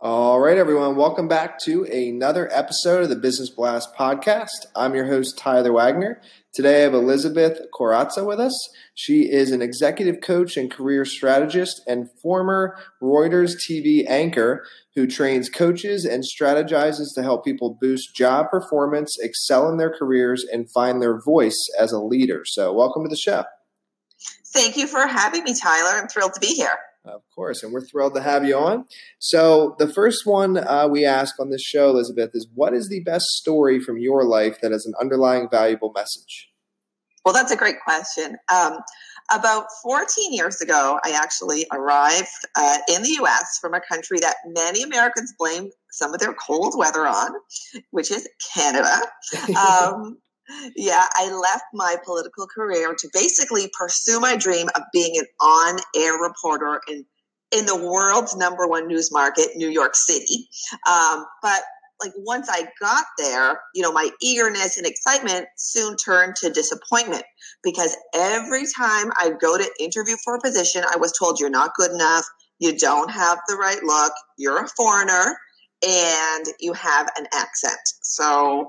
All right, everyone, welcome back to another episode of the Business Blast podcast. I'm your host, Tyler Wagner. Today I have Elizabeth Koraca with us. She is an executive coach and career strategist and former Reuters TV anchor who trains coaches and strategizes to help people boost job performance, excel in their careers, and find their voice as a leader. So, welcome to the show. Thank you for having me, Tyler. I'm thrilled to be here. Of course, and we're thrilled to have you on. So, the first one uh, we ask on this show, Elizabeth, is what is the best story from your life that has an underlying valuable message? Well, that's a great question. Um, about 14 years ago, I actually arrived uh, in the US from a country that many Americans blame some of their cold weather on, which is Canada. Um, yeah, I left my political career to basically pursue my dream of being an on-air reporter in in the world's number one news market, New York City. Um, but like once I got there, you know, my eagerness and excitement soon turned to disappointment because every time I go to interview for a position, I was told you're not good enough, you don't have the right look, you're a foreigner, and you have an accent. So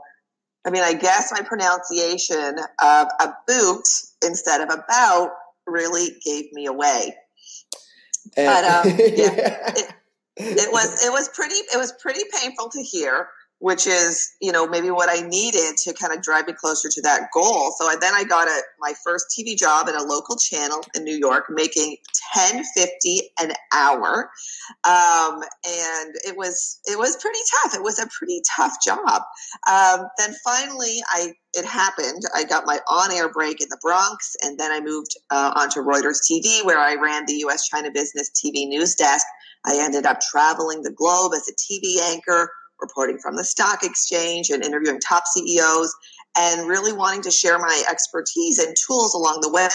I mean, I guess my pronunciation of a boot instead of about really gave me away. And, but um, yeah, it, it was it was pretty it was pretty painful to hear which is you know maybe what i needed to kind of drive me closer to that goal. So I, then i got a, my first tv job at a local channel in new york making 1050 an hour. Um, and it was it was pretty tough. It was a pretty tough job. Um, then finally i it happened. I got my on-air break in the bronx and then i moved uh, onto reuters tv where i ran the us china business tv news desk. I ended up traveling the globe as a TV anchor, reporting from the stock exchange and interviewing top CEOs and really wanting to share my expertise and tools along the way.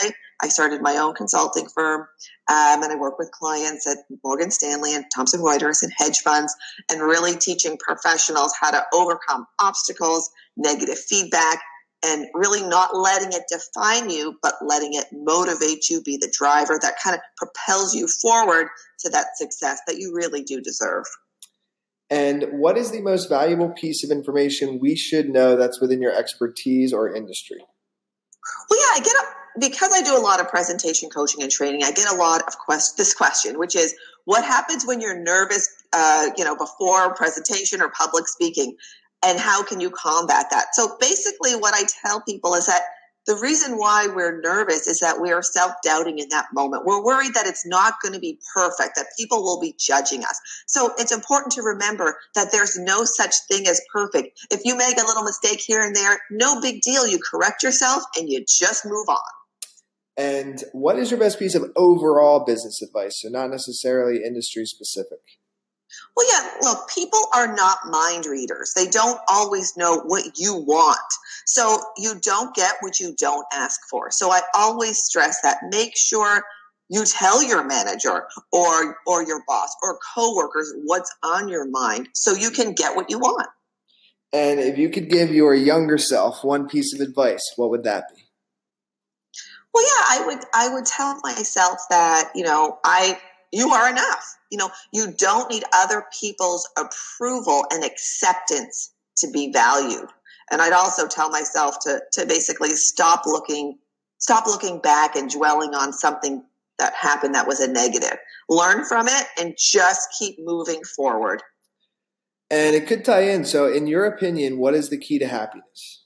I started my own consulting firm um, and I work with clients at Morgan Stanley and Thomson Reuters and hedge funds and really teaching professionals how to overcome obstacles, negative feedback, and really not letting it define you, but letting it motivate you, be the driver that kind of propels you forward to that success that you really do deserve. And what is the most valuable piece of information we should know that's within your expertise or industry? Well, yeah, I get a, because I do a lot of presentation coaching and training. I get a lot of quest, this question, which is, what happens when you're nervous, uh, you know, before presentation or public speaking, and how can you combat that? So basically, what I tell people is that the reason why we're nervous is that we are self doubting in that moment. We're worried that it's not going to be perfect, that people will be judging us. So it's important to remember that there's no such thing as perfect. If you make a little mistake here and there, no big deal. You correct yourself and you just move on. And what is your best piece of overall business advice? So, not necessarily industry specific. Well, yeah, look, people are not mind readers. They don't always know what you want. So you don't get what you don't ask for. So I always stress that. Make sure you tell your manager or or your boss or coworkers what's on your mind so you can get what you want. And if you could give your younger self one piece of advice, what would that be? Well, yeah, I would I would tell myself that, you know, I you are enough. You know, you don't need other people's approval and acceptance to be valued. And I'd also tell myself to to basically stop looking stop looking back and dwelling on something that happened that was a negative. Learn from it and just keep moving forward. And it could tie in. So, in your opinion, what is the key to happiness?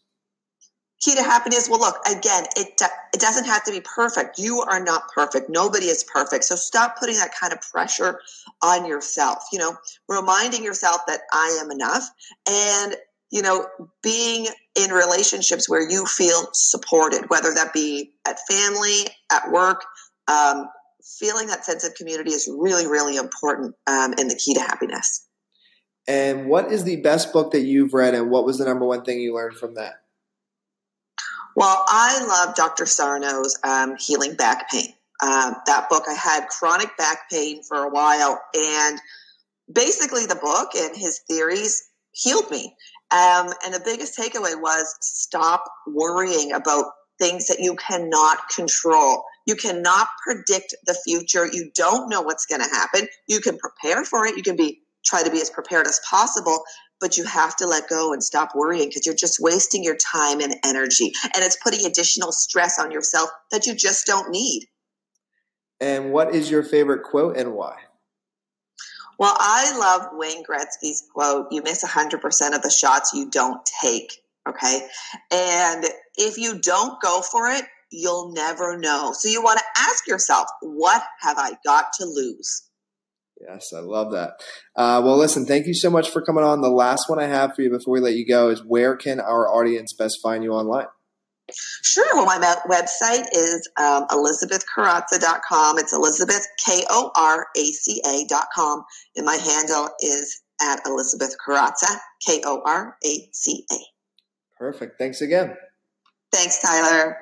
key to happiness well look again it it doesn't have to be perfect you are not perfect nobody is perfect so stop putting that kind of pressure on yourself you know reminding yourself that i am enough and you know, being in relationships where you feel supported, whether that be at family, at work, um, feeling that sense of community is really, really important um, and the key to happiness. And what is the best book that you've read, and what was the number one thing you learned from that? Well, I love Dr. Sarno's um, Healing Back Pain. Um, that book, I had chronic back pain for a while, and basically, the book and his theories healed me. Um, and the biggest takeaway was stop worrying about things that you cannot control. You cannot predict the future. You don't know what's going to happen. You can prepare for it. You can be try to be as prepared as possible, but you have to let go and stop worrying because you're just wasting your time and energy. And it's putting additional stress on yourself that you just don't need. And what is your favorite quote and why? Well, I love Wayne Gretzky's quote You miss 100% of the shots you don't take. Okay. And if you don't go for it, you'll never know. So you want to ask yourself, what have I got to lose? Yes, I love that. Uh, well, listen, thank you so much for coming on. The last one I have for you before we let you go is where can our audience best find you online? Sure. Well, my website is um. It's Elizabeth, K O R A C A.com. And my handle is at Elizabeth Koraca, K O R A C A. Perfect. Thanks again. Thanks, Tyler.